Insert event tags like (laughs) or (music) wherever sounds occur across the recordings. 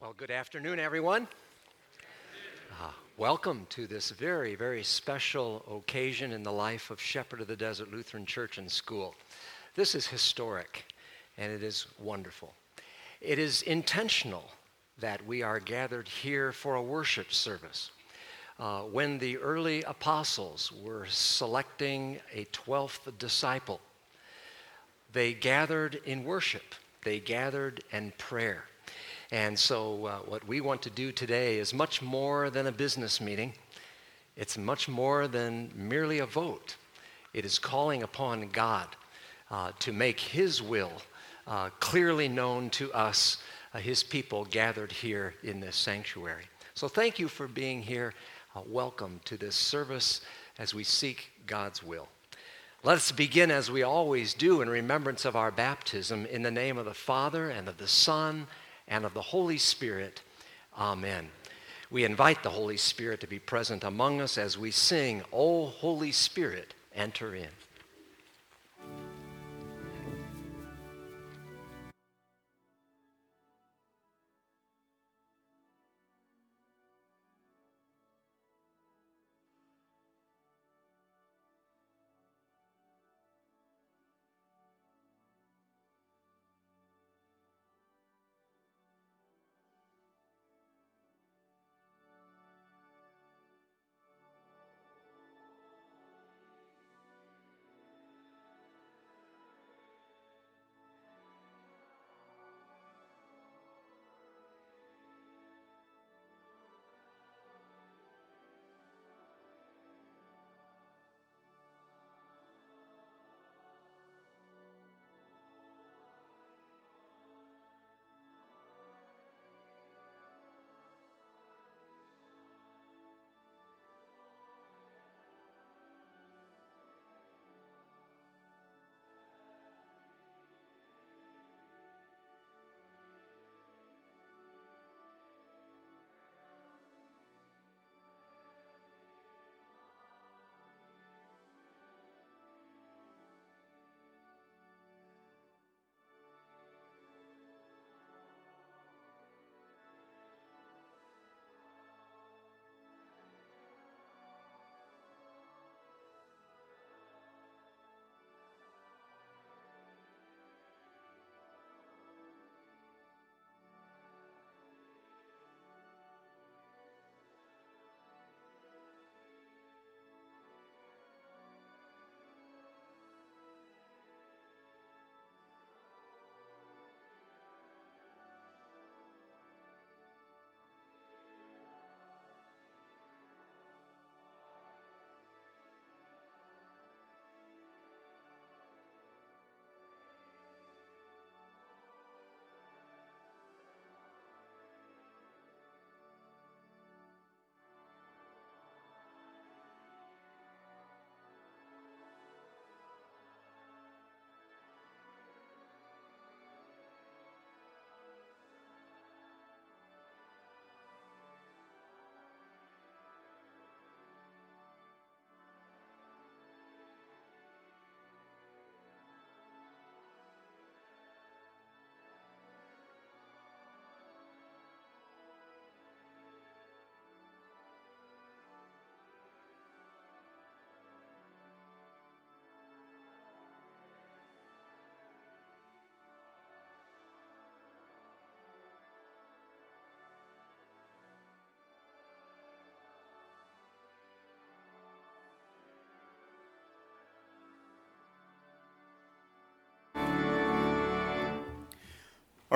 Well, good afternoon, everyone. Uh, welcome to this very, very special occasion in the life of Shepherd of the Desert Lutheran Church and School. This is historic and it is wonderful. It is intentional that we are gathered here for a worship service. Uh, when the early apostles were selecting a 12th disciple, they gathered in worship, they gathered in prayer. And so, uh, what we want to do today is much more than a business meeting. It's much more than merely a vote. It is calling upon God uh, to make His will uh, clearly known to us, uh, His people gathered here in this sanctuary. So, thank you for being here. Uh, welcome to this service as we seek God's will. Let us begin as we always do in remembrance of our baptism in the name of the Father and of the Son and of the Holy Spirit. Amen. We invite the Holy Spirit to be present among us as we sing, O Holy Spirit, enter in.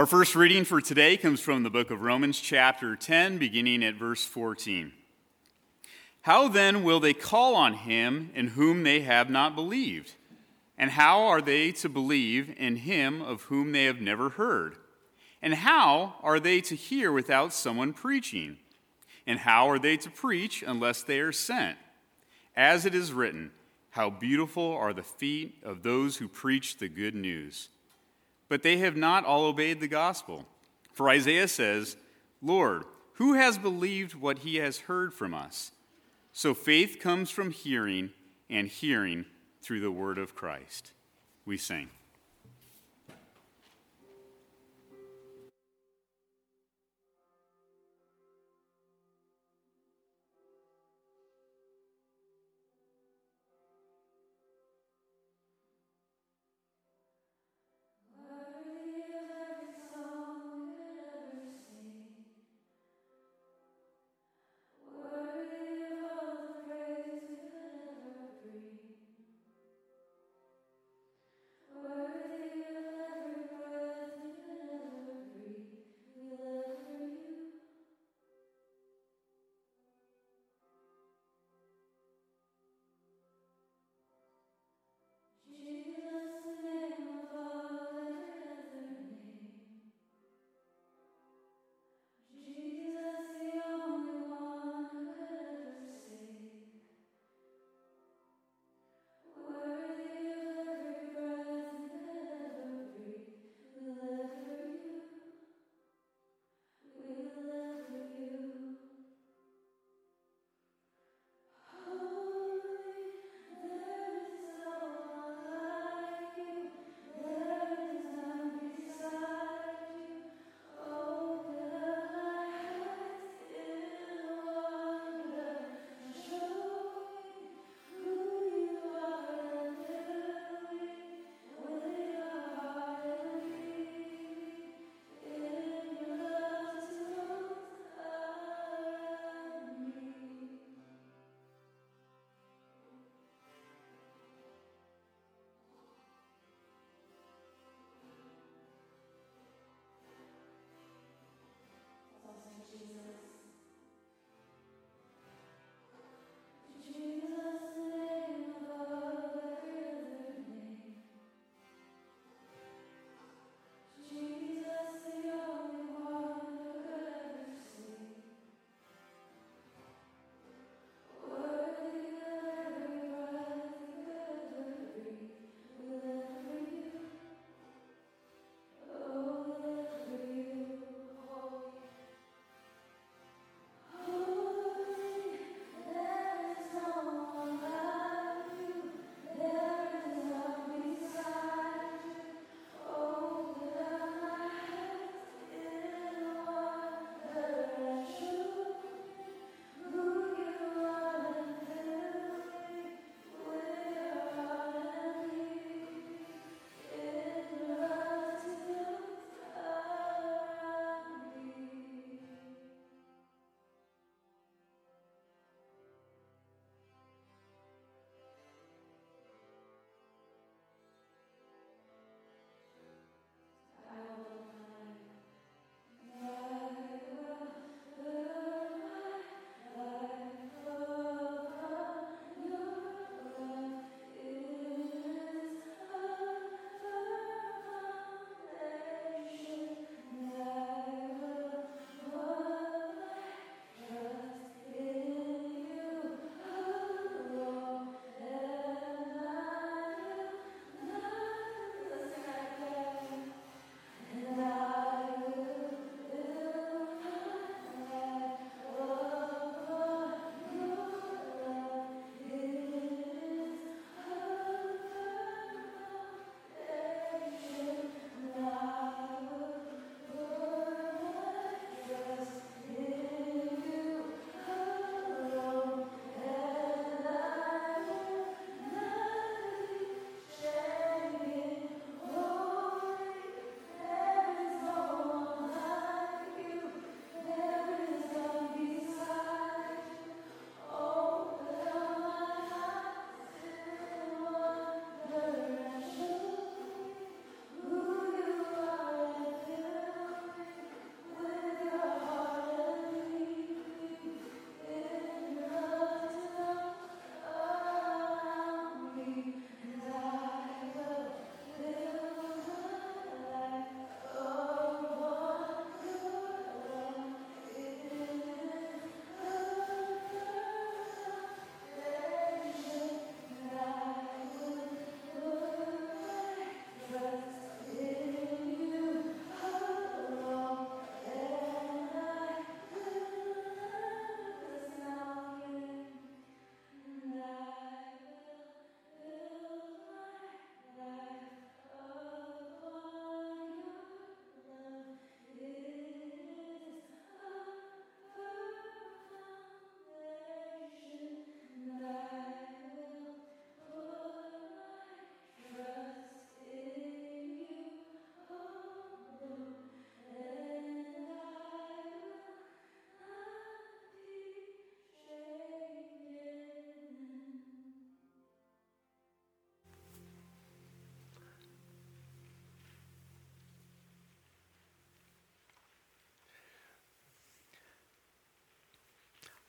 Our first reading for today comes from the book of Romans, chapter 10, beginning at verse 14. How then will they call on him in whom they have not believed? And how are they to believe in him of whom they have never heard? And how are they to hear without someone preaching? And how are they to preach unless they are sent? As it is written, How beautiful are the feet of those who preach the good news. But they have not all obeyed the gospel. For Isaiah says, Lord, who has believed what he has heard from us? So faith comes from hearing, and hearing through the word of Christ. We sing.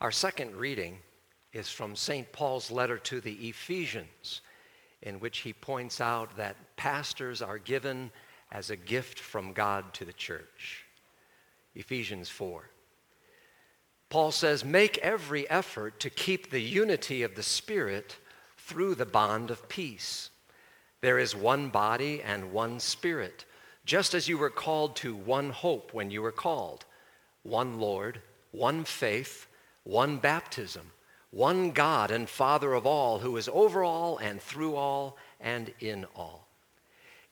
Our second reading is from St. Paul's letter to the Ephesians, in which he points out that pastors are given as a gift from God to the church. Ephesians 4. Paul says, Make every effort to keep the unity of the Spirit through the bond of peace. There is one body and one Spirit, just as you were called to one hope when you were called, one Lord, one faith, one baptism, one God and Father of all, who is over all and through all and in all.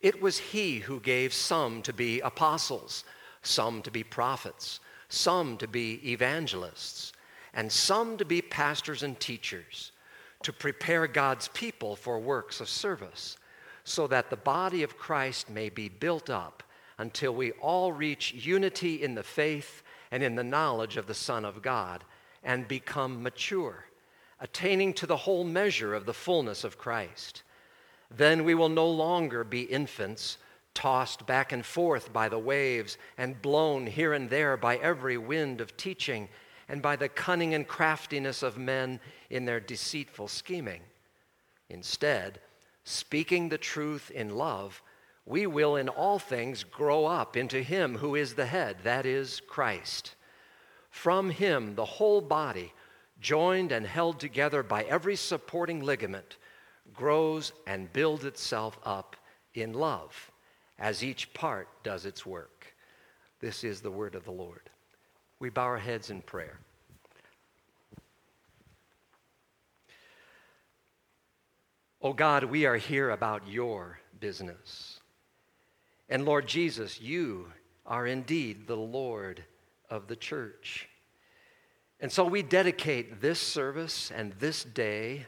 It was He who gave some to be apostles, some to be prophets some to be evangelists, and some to be pastors and teachers, to prepare God's people for works of service, so that the body of Christ may be built up until we all reach unity in the faith and in the knowledge of the Son of God and become mature, attaining to the whole measure of the fullness of Christ. Then we will no longer be infants tossed back and forth by the waves and blown here and there by every wind of teaching and by the cunning and craftiness of men in their deceitful scheming. Instead, speaking the truth in love, we will in all things grow up into Him who is the head, that is, Christ. From Him, the whole body, joined and held together by every supporting ligament, grows and builds itself up in love as each part does its work. This is the word of the Lord. We bow our heads in prayer. Oh God, we are here about your business. And Lord Jesus, you are indeed the Lord of the church. And so we dedicate this service and this day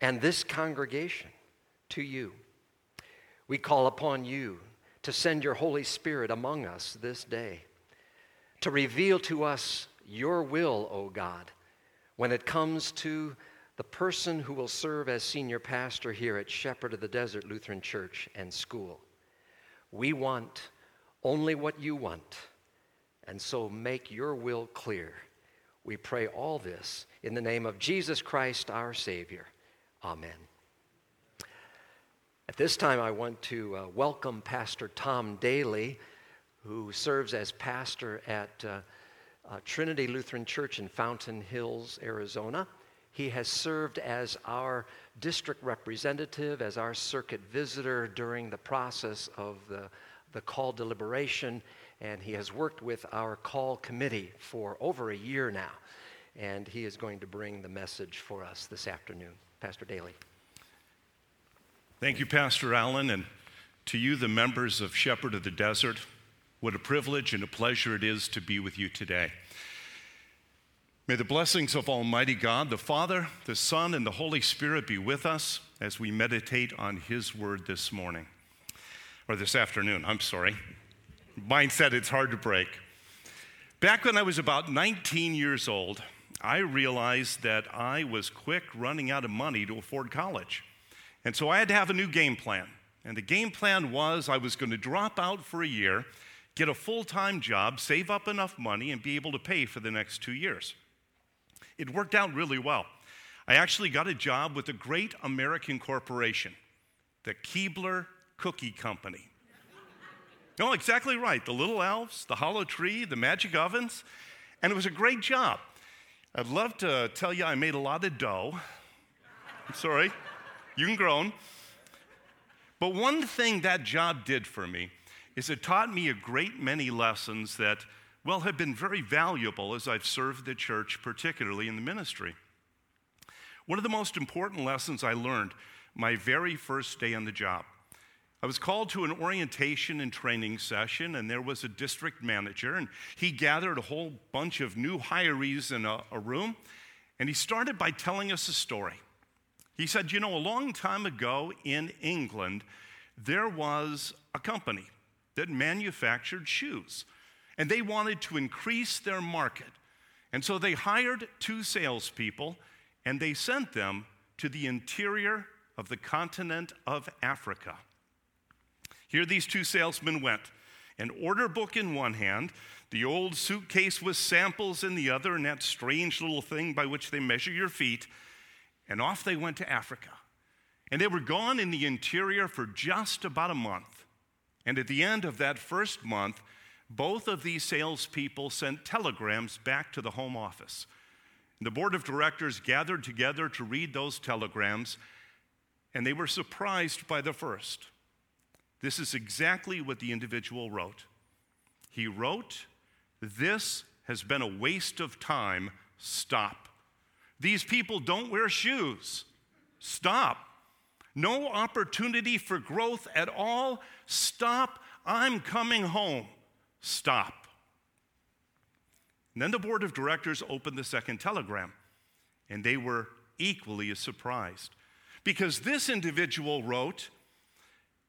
and this congregation to you. We call upon you to send your Holy Spirit among us this day, to reveal to us your will, O God, when it comes to the person who will serve as senior pastor here at Shepherd of the Desert Lutheran Church and School. We want only what you want, and so make your will clear. We pray all this in the name of Jesus Christ, our Savior. Amen. At this time, I want to uh, welcome Pastor Tom Daly, who serves as pastor at uh, uh, Trinity Lutheran Church in Fountain Hills, Arizona. He has served as our district representative, as our circuit visitor during the process of the, the call deliberation, and he has worked with our call committee for over a year now. And he is going to bring the message for us this afternoon. Pastor Daly. Thank you, Pastor Allen, and to you, the members of Shepherd of the Desert. What a privilege and a pleasure it is to be with you today. May the blessings of Almighty God, the Father, the Son, and the Holy Spirit be with us as we meditate on His word this morning, or this afternoon, I'm sorry. Mine said it's hard to break. Back when I was about 19 years old, I realized that I was quick running out of money to afford college. And so I had to have a new game plan. And the game plan was I was going to drop out for a year, get a full time job, save up enough money, and be able to pay for the next two years. It worked out really well. I actually got a job with a great American corporation, the Keebler Cookie Company. No, exactly right. The little elves, the hollow tree, the magic ovens, and it was a great job. I'd love to tell you I made a lot of dough. I'm sorry. You can groan. But one thing that job did for me is it taught me a great many lessons that, well, have been very valuable as I've served the church, particularly in the ministry. One of the most important lessons I learned my very first day on the job. I was called to an orientation and training session, and there was a district manager, and he gathered a whole bunch of new hirees in a, a room, and he started by telling us a story. He said, You know, a long time ago in England, there was a company that manufactured shoes, and they wanted to increase their market. And so they hired two salespeople and they sent them to the interior of the continent of Africa. Here these two salesmen went, an order book in one hand, the old suitcase with samples in the other, and that strange little thing by which they measure your feet. And off they went to Africa. And they were gone in the interior for just about a month. And at the end of that first month, both of these salespeople sent telegrams back to the home office. The board of directors gathered together to read those telegrams, and they were surprised by the first. This is exactly what the individual wrote. He wrote, This has been a waste of time. Stop. These people don't wear shoes. Stop. No opportunity for growth at all. Stop. I'm coming home. Stop. And then the board of directors opened the second telegram, and they were equally as surprised because this individual wrote,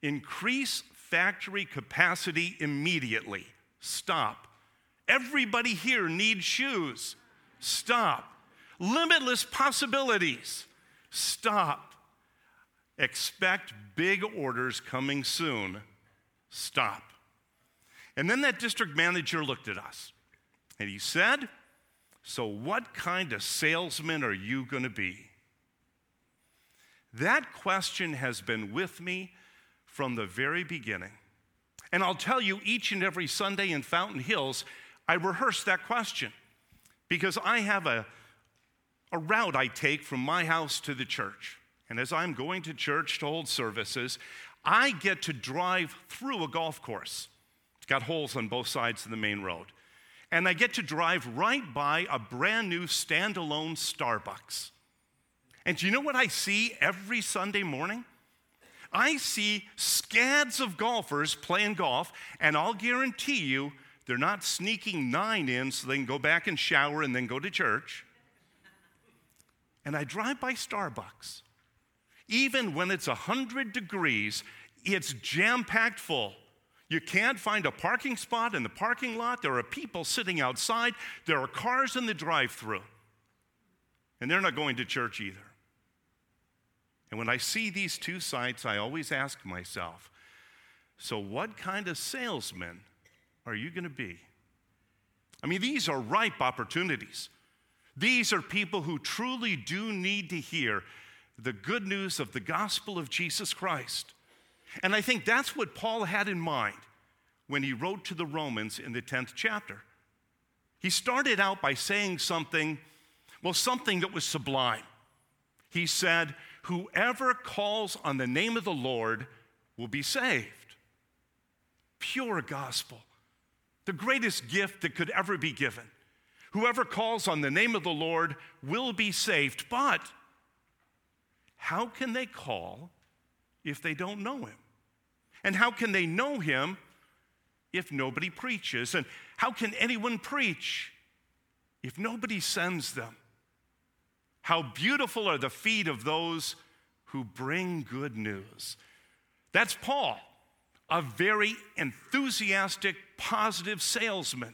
Increase factory capacity immediately. Stop. Everybody here needs shoes. Stop. Limitless possibilities. Stop. Expect big orders coming soon. Stop. And then that district manager looked at us and he said, So, what kind of salesman are you going to be? That question has been with me from the very beginning. And I'll tell you, each and every Sunday in Fountain Hills, I rehearse that question because I have a, a route I take from my house to the church. And as I'm going to church to hold services, I get to drive through a golf course. It's got holes on both sides of the main road. And I get to drive right by a brand new standalone Starbucks. And do you know what I see every Sunday morning? I see scads of golfers playing golf, and I'll guarantee you they're not sneaking nine in so they can go back and shower and then go to church. And I drive by Starbucks. Even when it's 100 degrees, it's jam packed full. You can't find a parking spot in the parking lot. There are people sitting outside. There are cars in the drive through. And they're not going to church either. And when I see these two sites, I always ask myself so, what kind of salesman are you going to be? I mean, these are ripe opportunities. These are people who truly do need to hear the good news of the gospel of Jesus Christ. And I think that's what Paul had in mind when he wrote to the Romans in the 10th chapter. He started out by saying something, well, something that was sublime. He said, Whoever calls on the name of the Lord will be saved. Pure gospel, the greatest gift that could ever be given. Whoever calls on the name of the Lord will be saved. But how can they call if they don't know him? And how can they know him if nobody preaches? And how can anyone preach if nobody sends them? How beautiful are the feet of those who bring good news. That's Paul, a very enthusiastic, positive salesman.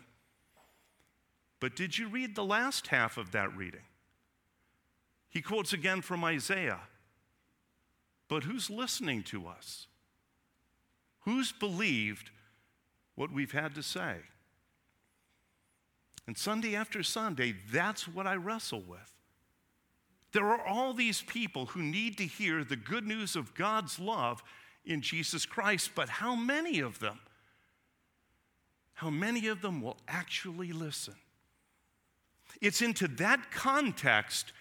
But did you read the last half of that reading? He quotes again from Isaiah. But who's listening to us? Who's believed what we've had to say? And Sunday after Sunday, that's what I wrestle with. There are all these people who need to hear the good news of God's love in Jesus Christ, but how many of them? How many of them will actually listen? It's into that context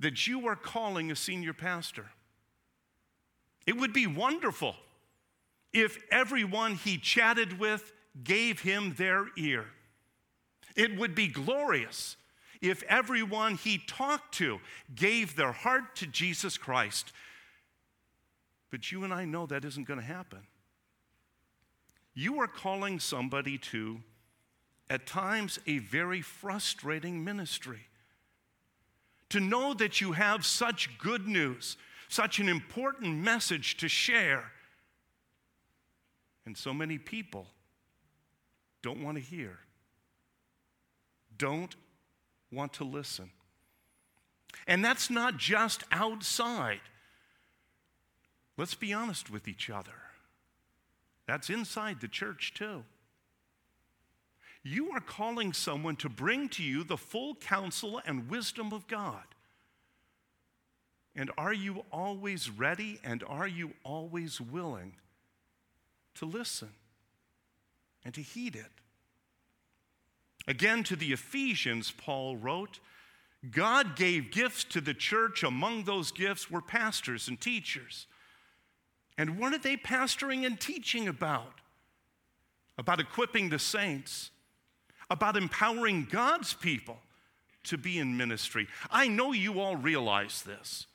that you are calling a senior pastor. It would be wonderful if everyone he chatted with gave him their ear. It would be glorious if everyone he talked to gave their heart to Jesus Christ. But you and I know that isn't going to happen. You are calling somebody to, at times, a very frustrating ministry. To know that you have such good news, such an important message to share, and so many people don't want to hear, don't want to listen. And that's not just outside. Let's be honest with each other. That's inside the church too. you are calling someone to bring to you the full counsel and wisdom of God. And are you always ready and are you always willing to listen and to heed it? Again, to the Ephesians, Paul wrote, God gave gifts to the church. Among those gifts were pastors and teachers. And what are they pastoring and teaching about? About equipping the saints, about empowering God's people to be in ministry. I know you all realize this,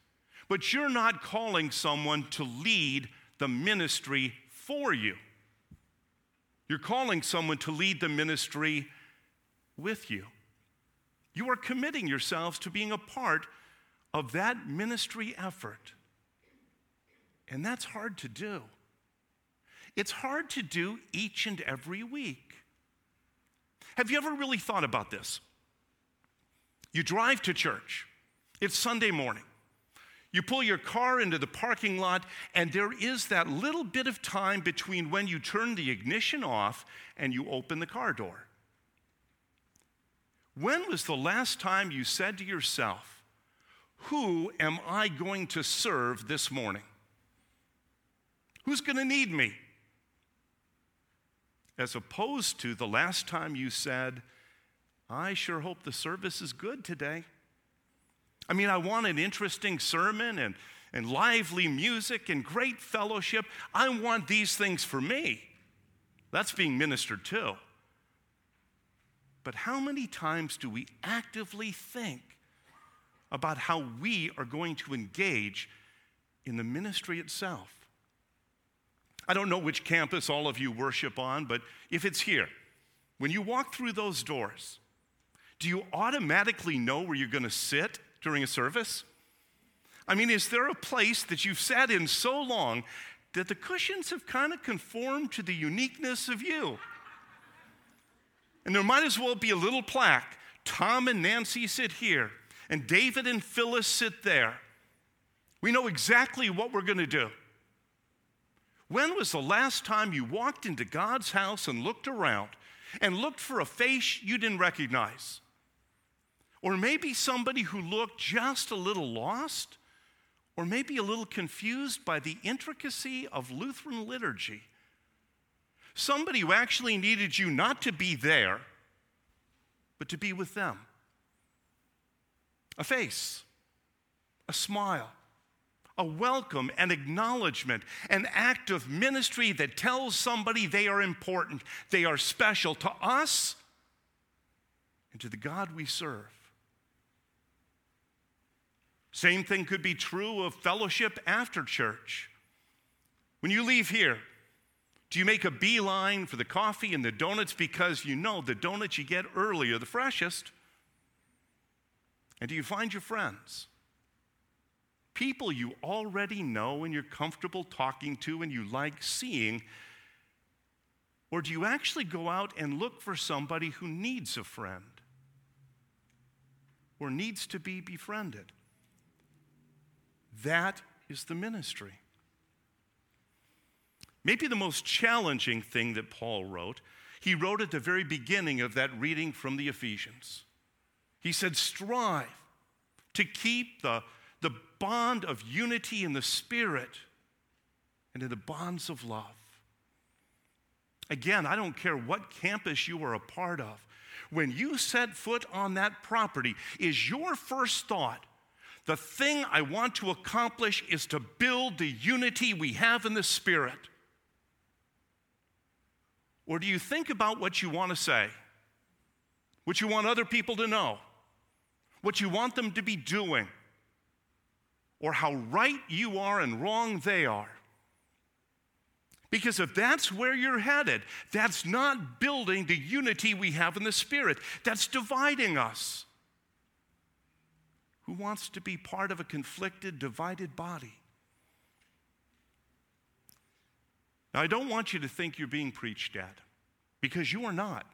but you're not calling someone to lead the ministry for you. You're calling someone to lead the ministry with you. You are committing yourselves to being a part of that ministry effort. And that's hard to do. It's hard to do each and every week. Have you ever really thought about this? You drive to church, it's Sunday morning. You pull your car into the parking lot, and there is that little bit of time between when you turn the ignition off and you open the car door. When was the last time you said to yourself, Who am I going to serve this morning? Who's going to need me? As opposed to the last time you said, I sure hope the service is good today. I mean, I want an interesting sermon and, and lively music and great fellowship. I want these things for me. That's being ministered to. But how many times do we actively think about how we are going to engage in the ministry itself? I don't know which campus all of you worship on, but if it's here, when you walk through those doors, do you automatically know where you're going to sit during a service? I mean, is there a place that you've sat in so long that the cushions have kind of conformed to the uniqueness of you? And there might as well be a little plaque Tom and Nancy sit here, and David and Phyllis sit there. We know exactly what we're going to do. When was the last time you walked into God's house and looked around and looked for a face you didn't recognize? Or maybe somebody who looked just a little lost, or maybe a little confused by the intricacy of Lutheran liturgy somebody who actually needed you not to be there, but to be with them. A face, a smile, a welcome, an acknowledgement, an act of ministry that tells somebody they are important, they are special to us and to the God we serve. Same thing could be true of fellowship after church. When you leave here, do you make a beeline for the coffee and the donuts because you know the donuts you get early are the freshest? And do you find your friends? People you already know and you're comfortable talking to and you like seeing? Or do you actually go out and look for somebody who needs a friend or needs to be befriended? That is the ministry. Maybe the most challenging thing that Paul wrote, he wrote at the very beginning of that reading from the Ephesians. He said, Strive to keep the, the bond of unity in the Spirit and in the bonds of love. Again, I don't care what campus you are a part of. When you set foot on that property, is your first thought, the thing I want to accomplish is to build the unity we have in the Spirit? Or do you think about what you want to say? What you want other people to know? What you want them to be doing? Or how right you are and wrong they are? Because if that's where you're headed, that's not building the unity we have in the Spirit. That's dividing us. Who wants to be part of a conflicted, divided body? Now, I don't want you to think you're being preached at, because you are not.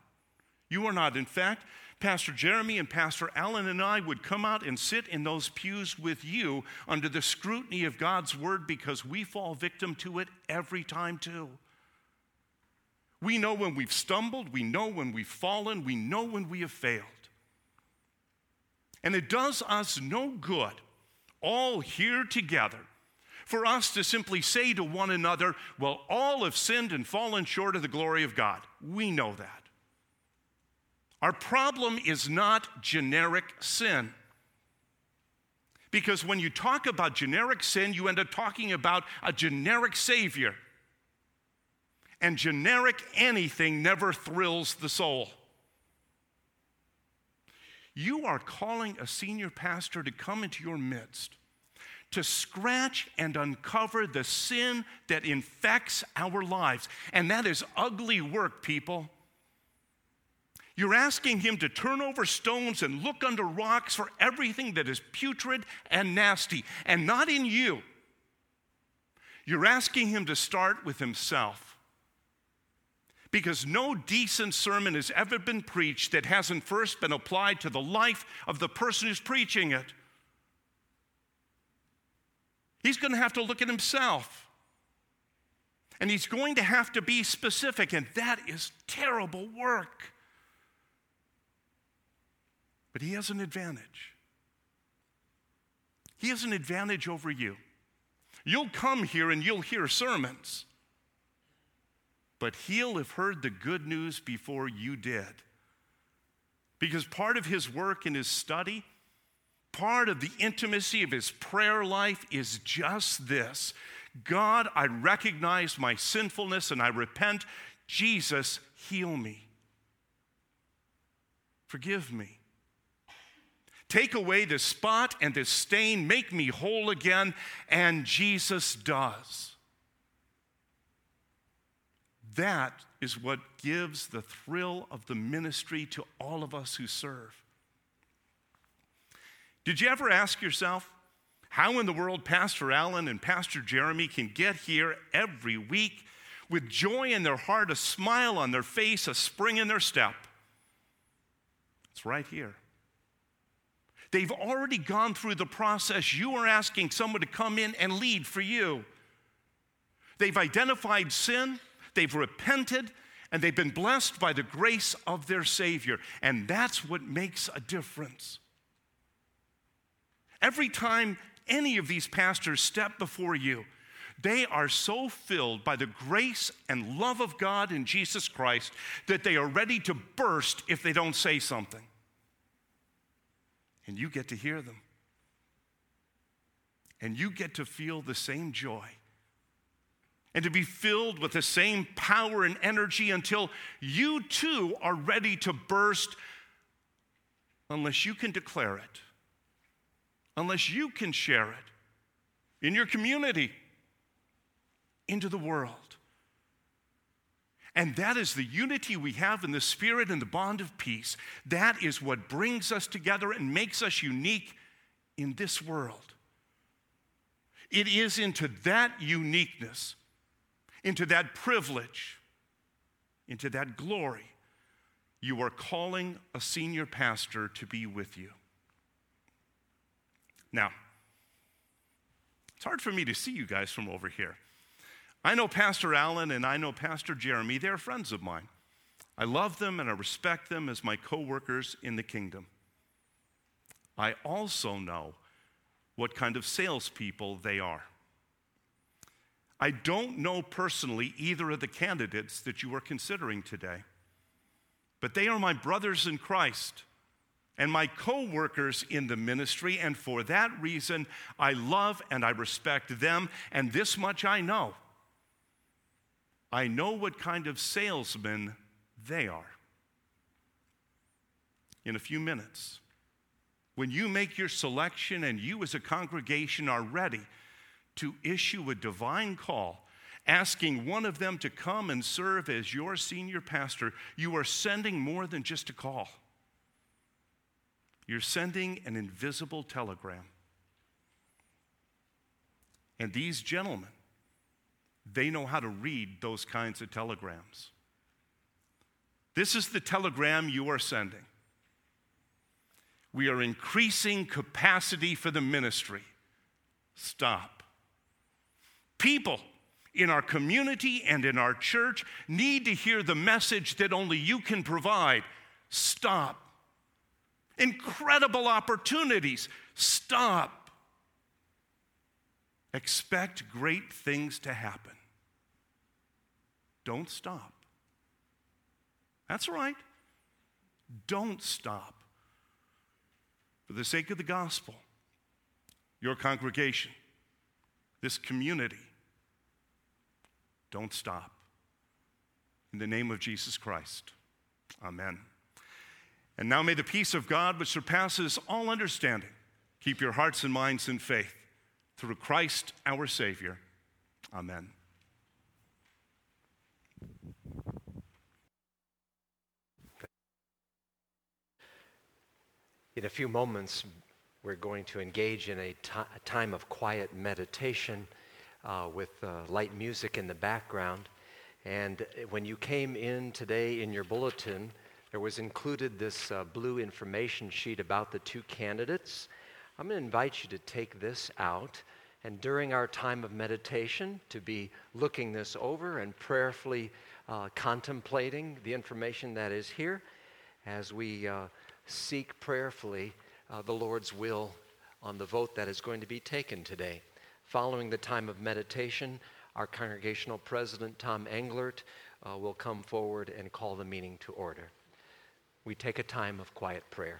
You are not. In fact, Pastor Jeremy and Pastor Allen and I would come out and sit in those pews with you under the scrutiny of God's word because we fall victim to it every time, too. We know when we've stumbled, we know when we've fallen, we know when we have failed. And it does us no good, all here together, for us to simply say to one another, Well, all have sinned and fallen short of the glory of God. We know that. Our problem is not generic sin. Because when you talk about generic sin, you end up talking about a generic Savior. And generic anything never thrills the soul. You are calling a senior pastor to come into your midst to scratch and uncover the sin that infects our lives. And that is ugly work, people. You're asking him to turn over stones and look under rocks for everything that is putrid and nasty, and not in you. You're asking him to start with himself. Because no decent sermon has ever been preached that hasn't first been applied to the life of the person who's preaching it. He's going to have to look at himself. And he's going to have to be specific, and that is terrible work. But he has an advantage. He has an advantage over you. You'll come here and you'll hear sermons, but he'll have heard the good news before you did. Because part of his work and his study, part of the intimacy of his prayer life is just this God, I recognize my sinfulness and I repent. Jesus, heal me. Forgive me. Take away this spot and this stain, make me whole again. And Jesus does. That is what gives the thrill of the ministry to all of us who serve. Did you ever ask yourself how in the world Pastor Allen and Pastor Jeremy can get here every week with joy in their heart, a smile on their face, a spring in their step? It's right here. They've already gone through the process. You are asking someone to come in and lead for you. They've identified sin, they've repented, and they've been blessed by the grace of their Savior. And that's what makes a difference. Every time any of these pastors step before you, they are so filled by the grace and love of God in Jesus Christ that they are ready to burst if they don't say something. And you get to hear them. And you get to feel the same joy. And to be filled with the same power and energy until you too are ready to burst unless you can declare it, unless you can share it in your community, into the world. And that is the unity we have in the Spirit and the bond of peace. That is what brings us together and makes us unique in this world. It is into that uniqueness, into that privilege, into that glory, you are calling a senior pastor to be with you. Now, it's hard for me to see you guys from over here. I know Pastor Allen and I know Pastor Jeremy. They're friends of mine. I love them and I respect them as my co workers in the kingdom. I also know what kind of salespeople they are. I don't know personally either of the candidates that you are considering today, but they are my brothers in Christ and my co workers in the ministry, and for that reason, I love and I respect them, and this much I know I know what kind of salesmen they are. In a few minutes, when you make your selection and you as a congregation are ready to issue a divine call, asking one of them to come and serve as your senior pastor, you are sending more than just a call. You're sending an invisible telegram. And these gentlemen they know how to read those kinds of telegrams. This is the telegram you are sending. We are increasing capacity for the ministry. Stop. People, in our community and in our church need to hear the message that only you can provide. Stop. Incredible opportunities. Stop. Expect great things to happen. Don't stop. That's right. Don't stop. For the sake of the gospel, your congregation, this community, don't stop. In the name of Jesus Christ, amen. And now may the peace of God, which surpasses all understanding, keep your hearts and minds in faith through Christ our Savior. Amen. In a few moments, we're going to engage in a, t- a time of quiet meditation uh, with uh, light music in the background. And when you came in today in your bulletin, there was included this uh, blue information sheet about the two candidates. I'm going to invite you to take this out and during our time of meditation to be looking this over and prayerfully uh, contemplating the information that is here as we uh, seek prayerfully uh, the Lord's will on the vote that is going to be taken today. Following the time of meditation, our congregational president, Tom Englert, uh, will come forward and call the meeting to order. We take a time of quiet prayer.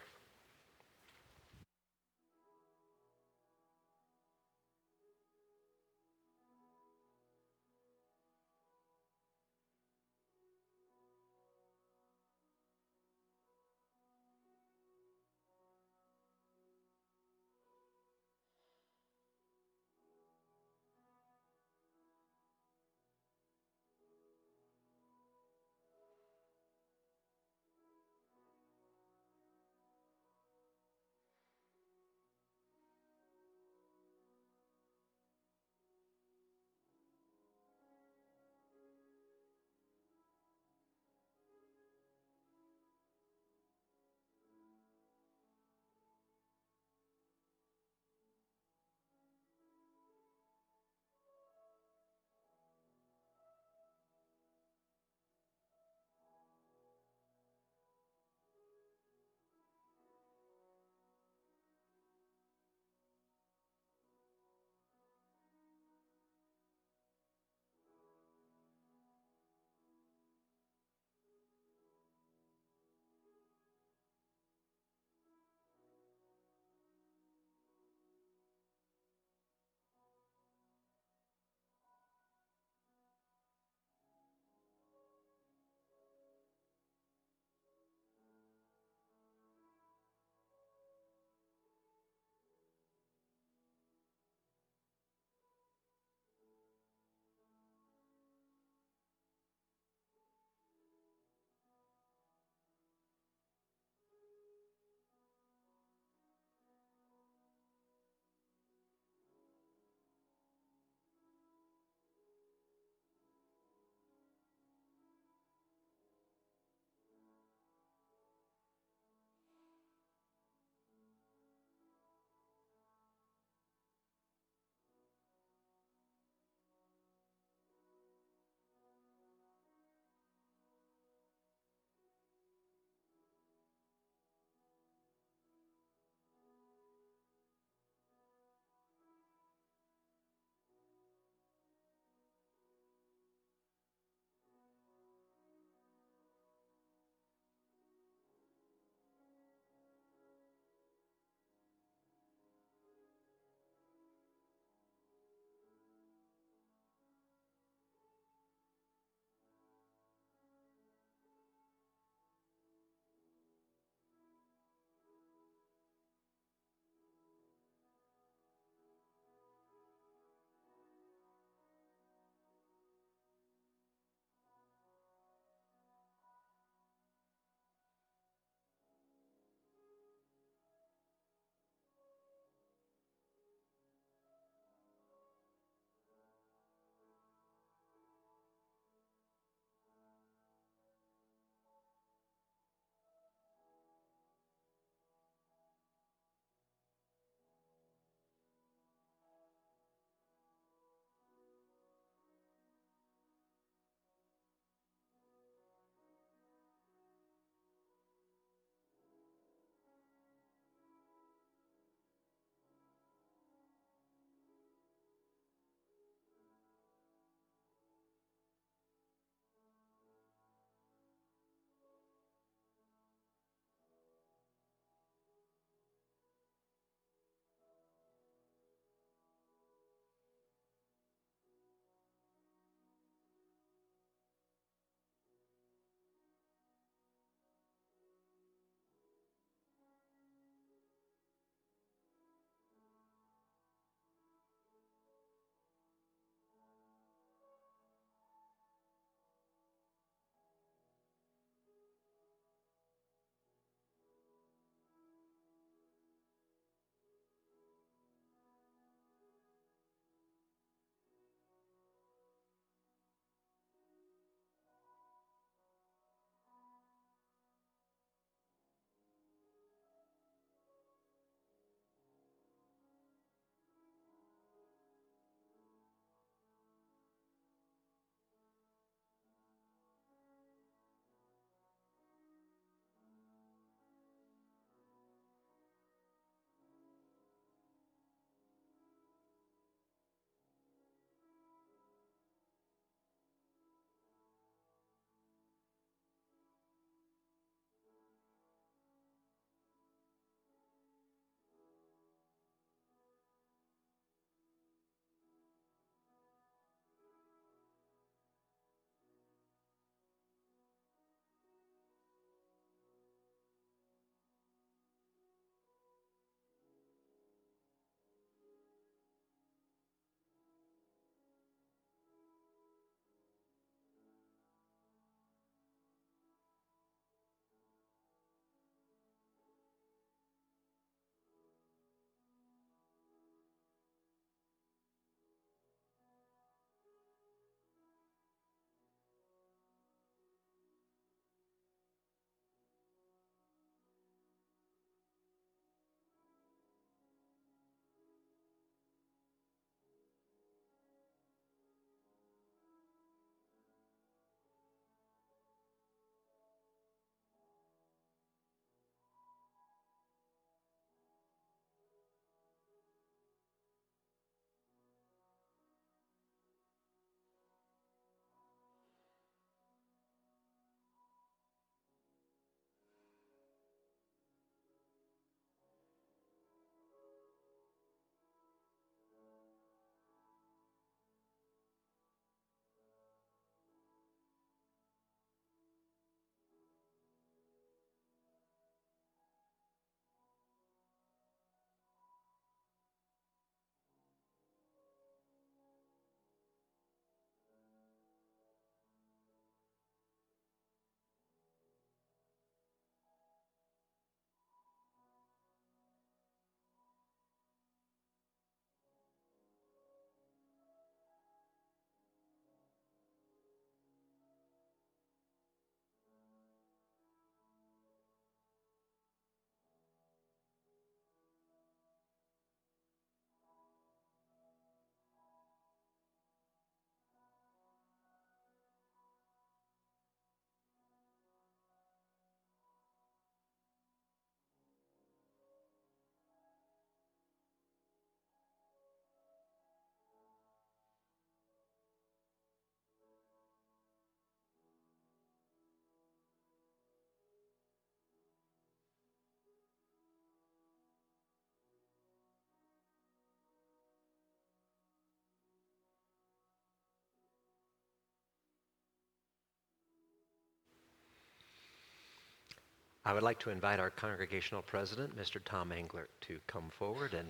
I would like to invite our congregational president, Mr. Tom Englert, to come forward and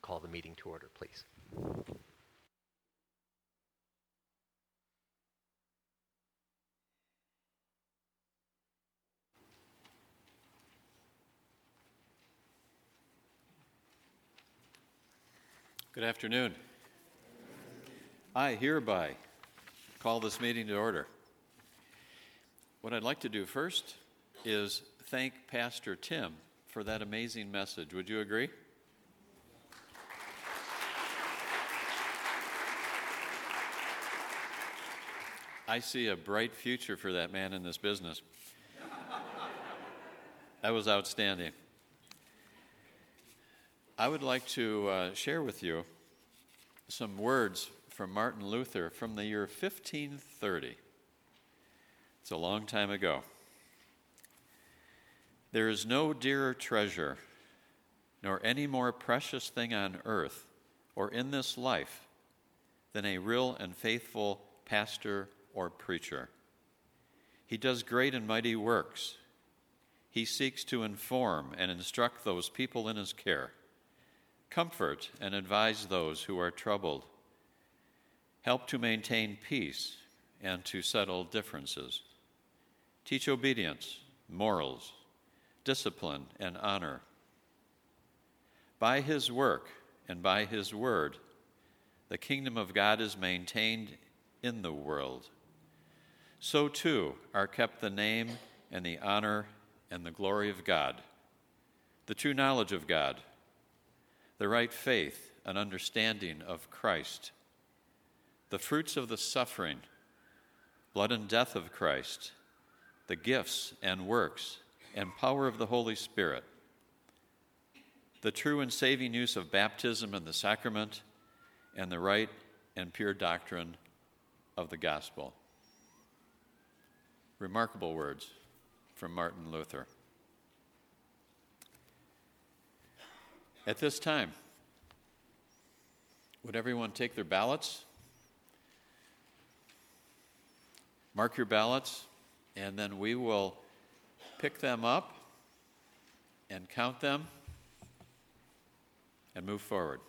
call the meeting to order, please. Good afternoon. I hereby call this meeting to order. What I'd like to do first is thank Pastor Tim for that amazing message. Would you agree? I see a bright future for that man in this business. That was outstanding. I would like to uh, share with you some words from Martin Luther from the year 1530. It's a long time ago. There is no dearer treasure, nor any more precious thing on earth or in this life than a real and faithful pastor or preacher. He does great and mighty works. He seeks to inform and instruct those people in his care comfort and advise those who are troubled, help to maintain peace and to settle differences, teach obedience, morals, discipline, and honor. By his work and by his word, the kingdom of God is maintained in the world. So too are kept the name and the honor and the glory of God, the true knowledge of God the right faith and understanding of Christ, the fruits of the suffering, blood and death of Christ, the gifts and works and power of the Holy Spirit, the true and saving use of baptism and the sacrament, and the right and pure doctrine of the gospel. Remarkable words from Martin Luther. At this time, would everyone take their ballots? Mark your ballots, and then we will pick them up and count them and move forward.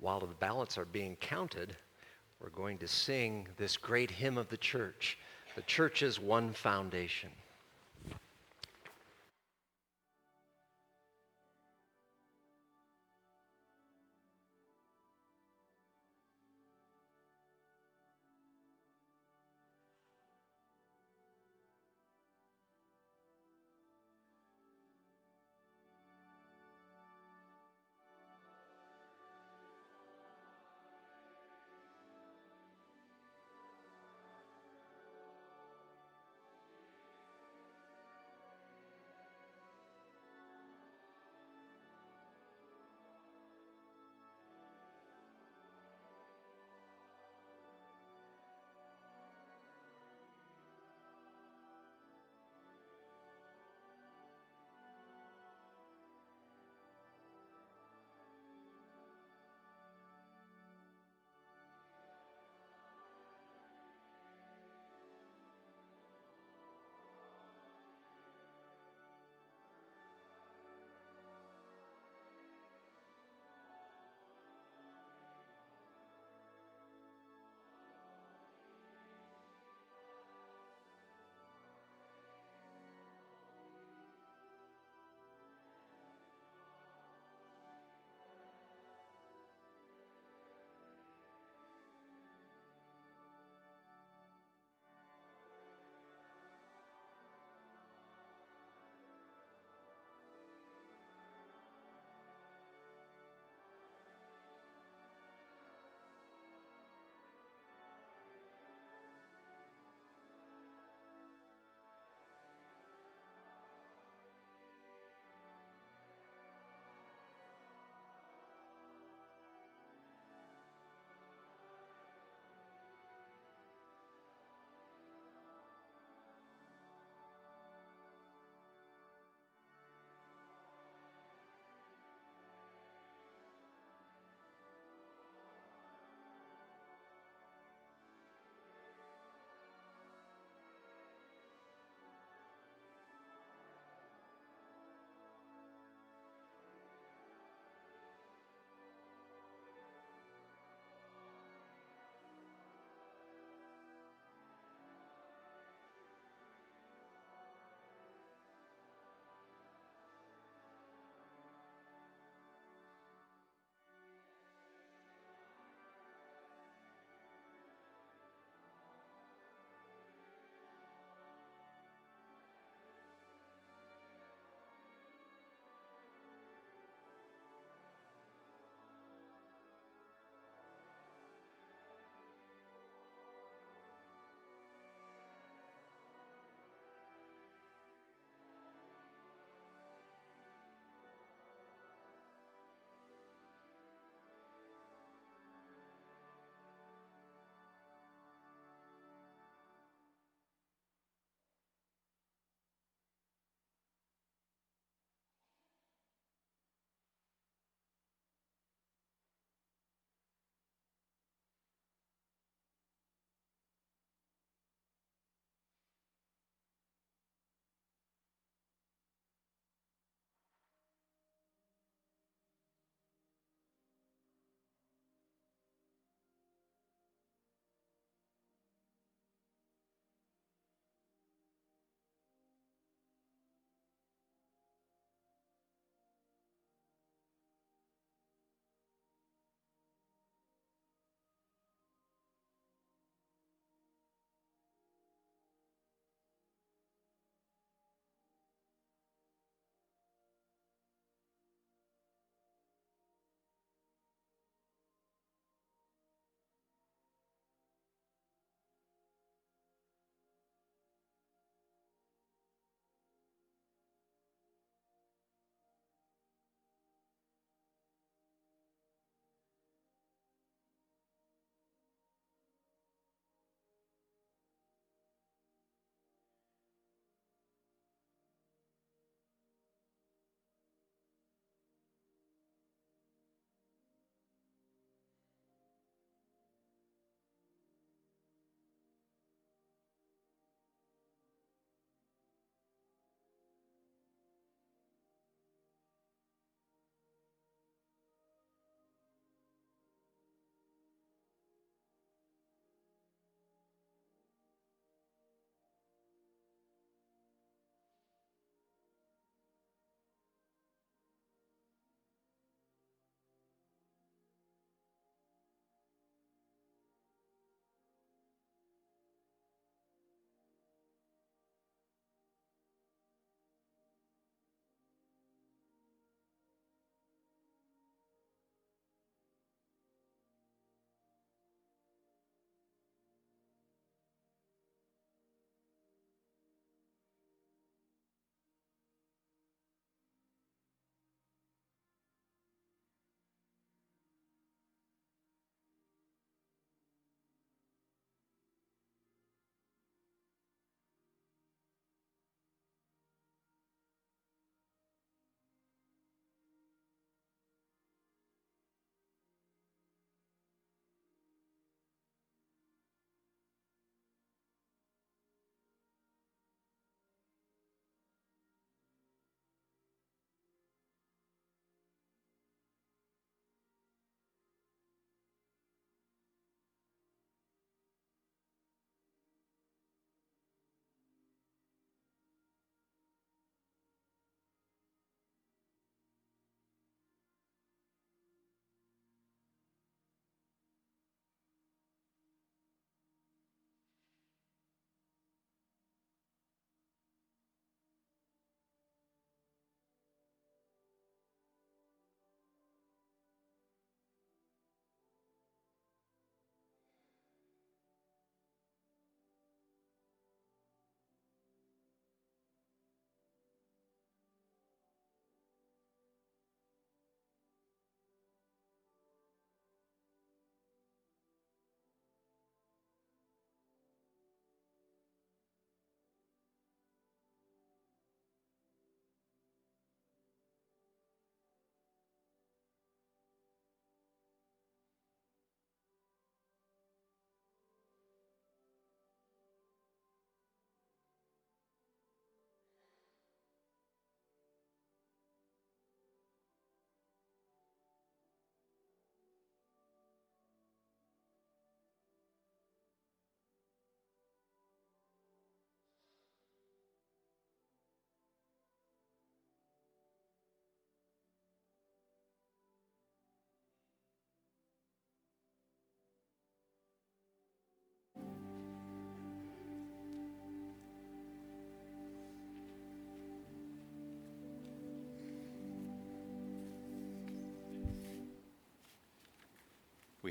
While the ballots are being counted, we're going to sing this great hymn of the church, the church's one foundation.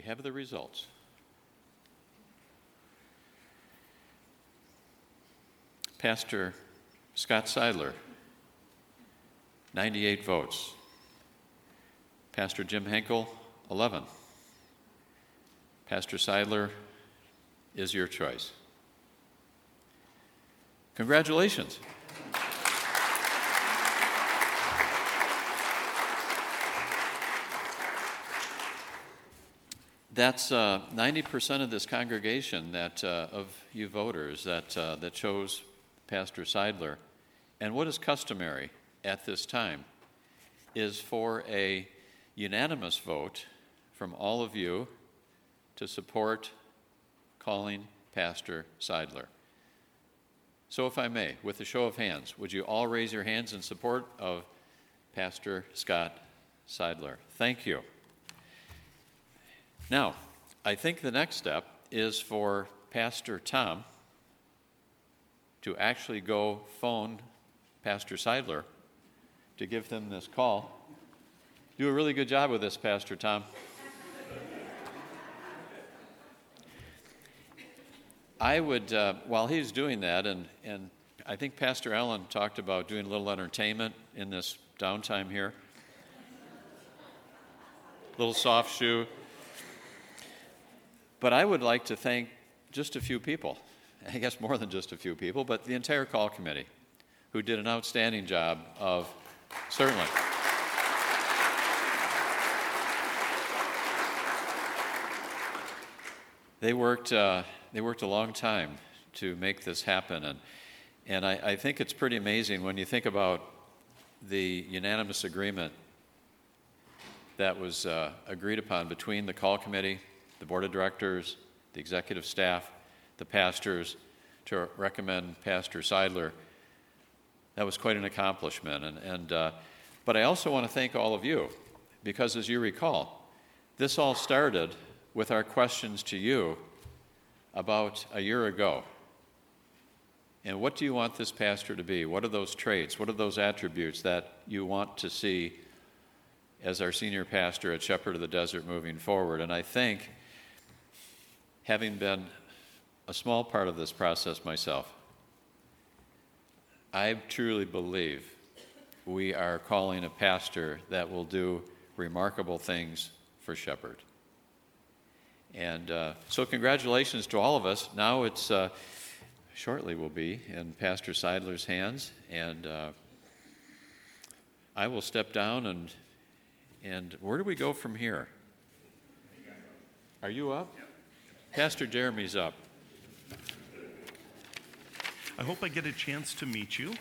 Have the results? Pastor Scott Seidler, 98 votes. Pastor Jim Henkel, 11. Pastor Seidler is your choice. Congratulations. That's uh, 90% of this congregation that, uh, of you voters that, uh, that chose Pastor Seidler. And what is customary at this time is for a unanimous vote from all of you to support calling Pastor Seidler. So, if I may, with a show of hands, would you all raise your hands in support of Pastor Scott Seidler? Thank you. Now, I think the next step is for Pastor Tom to actually go phone Pastor Seidler to give them this call. Do a really good job with this, Pastor Tom. I would, uh, while he's doing that, and, and I think Pastor Allen talked about doing a little entertainment in this downtime here. Little soft shoe. But I would like to thank just a few people, (laughs) I guess more than just a few people, but the entire call committee who did an outstanding job of certainly. They worked, uh, they worked a long time to make this happen. And, and I, I think it's pretty amazing when you think about the unanimous agreement that was uh, agreed upon between the call committee, the board of directors, the executive staff, the pastors to recommend Pastor Seidler. That was quite an accomplishment. And, and, uh, but I also want to thank all of you because, as you recall, this all started with our questions to you about a year ago. And what do you want this pastor to be? What are those traits? What are those attributes that you want to see as our senior pastor at Shepherd of the Desert moving forward? And I think, having been a small part of this process myself, I truly believe we are calling a pastor that will do remarkable things for Shepherd. And uh, so, congratulations to all of us. Now it's uh, shortly will be in Pastor Seidler's hands, and uh, I will step down and and where do we go from here? Are you up? Pastor Jeremy's up. I hope I get a chance to meet you.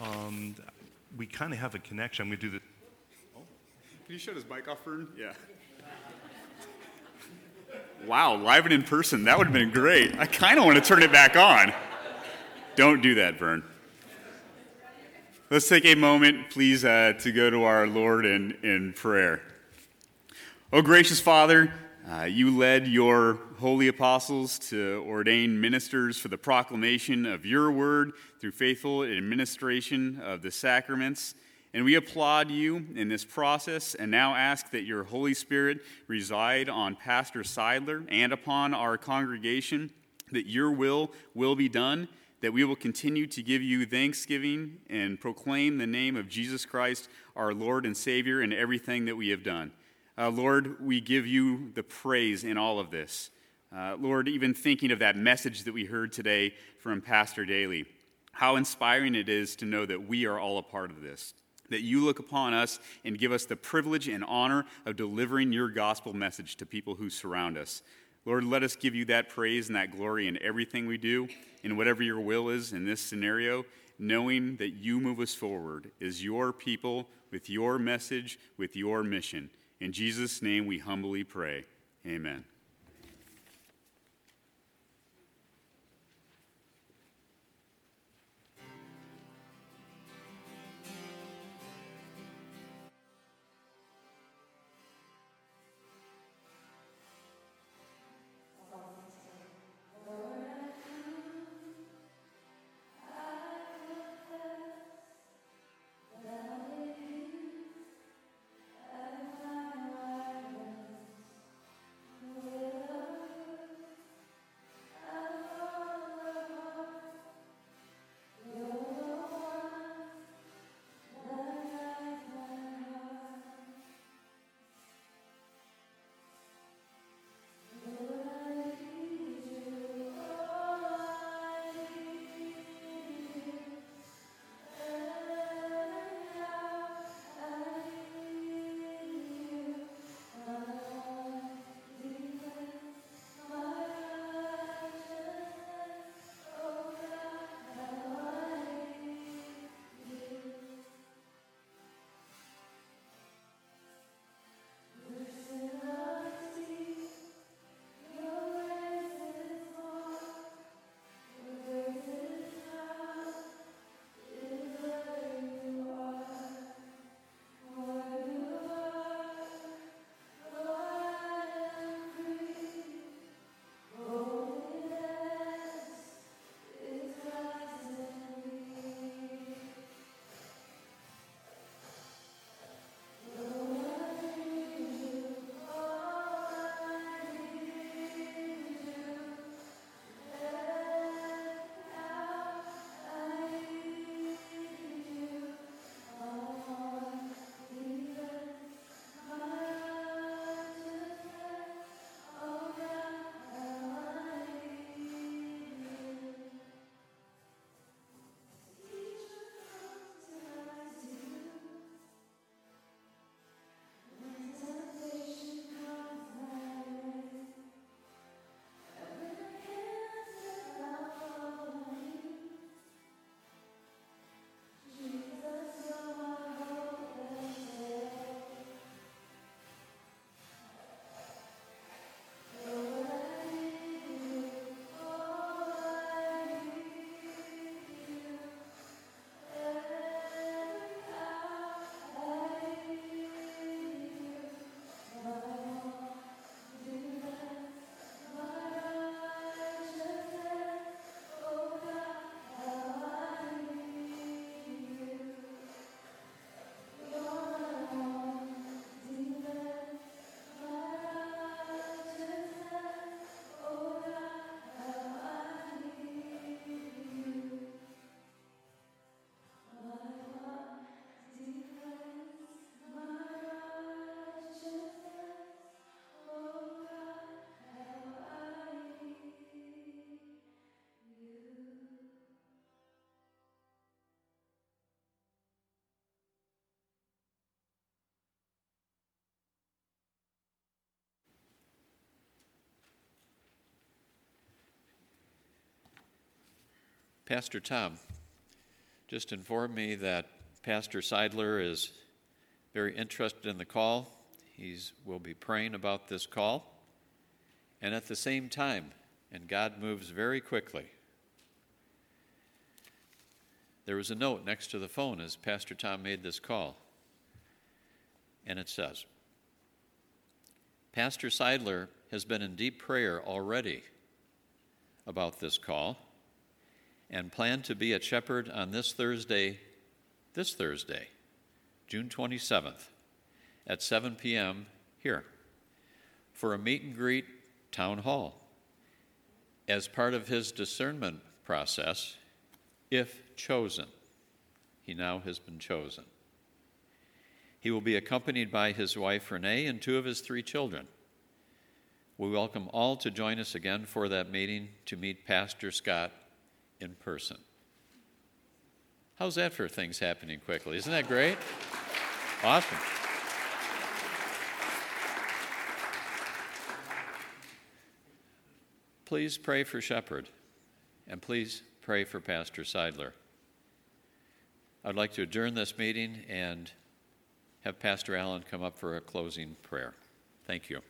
Um, we kind of have a connection. I'm going to do this. Can you shut his mic off, Vern? Yeah. Wow, live and in person. That would have been great. I kind of want to turn it back on. Don't do that, Vern. Let's take a moment, please, uh, to go to our Lord in, in prayer. Oh, gracious Father, uh, you led your holy apostles to ordain ministers for the proclamation of your word through faithful administration of the sacraments. And we applaud you in this process and now ask that your Holy Spirit reside on Pastor Seidler and upon our congregation, that your will will be done, that we will continue to give you thanksgiving and proclaim the name of Jesus Christ, our Lord and Savior, in everything that we have done. Uh, Lord, we give you the praise in all of this. Uh, Lord, even thinking of that message that we heard today from Pastor Daly, how inspiring it is to know that we are all a part of this that you look upon us and give us the privilege and honor of delivering your gospel message to people who surround us. Lord, let us give you that praise and that glory in everything we do, in whatever your will is in this scenario, knowing that you move us forward as your people with your message, with your mission. In Jesus' name we humbly pray. Amen. Pastor Tom just informed me that Pastor Seidler is very interested in the call. He will be praying about this call. And at the same time, and God moves very quickly, there was a note next to the phone as Pastor Tom made this call. And it says Pastor Seidler has been in deep prayer already about this call and plan to be at Shepherd on this Thursday, this Thursday, June 27th, at 7 p.m. here for a meet and greet town hall. As part of his discernment process, if chosen, he now has been chosen. He will be accompanied by his wife Renee and two of his three children. We welcome all to join us again for that meeting to meet Pastor Scott in person. How's that for things happening quickly? Isn't that great? Awesome. Please pray for Shepherd and please pray for Pastor Seidler. I'd like to adjourn this meeting and have Pastor Allen come up for a closing prayer. Thank you.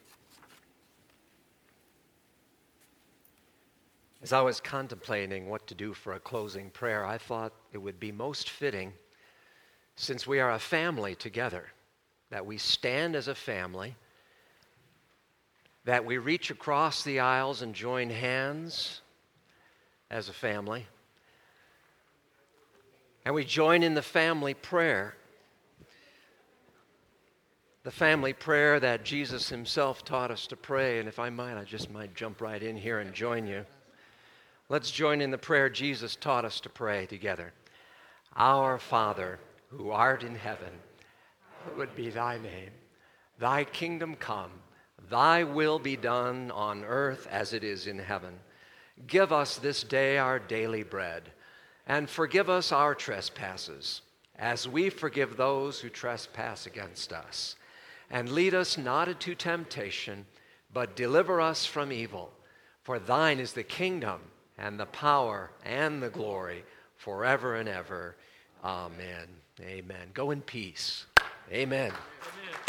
As I was contemplating what to do for a closing prayer, I thought it would be most fitting, since we are a family together, that we stand as a family, that we reach across the aisles and join hands as a family, and we join in the family prayer. The family prayer that Jesus himself taught us to pray. And if I might, I just might jump right in here and join you. Let's join in the prayer Jesus taught us to pray together. Our Father, who art in heaven, hallowed be thy name. Thy kingdom come, thy will be done on earth as it is in heaven. Give us this day our daily bread, and forgive us our trespasses, as we forgive those who trespass against us. And lead us not into temptation, but deliver us from evil. For thine is the kingdom and the power and the glory forever and ever. Amen. Amen. Go in peace. Amen. Amen.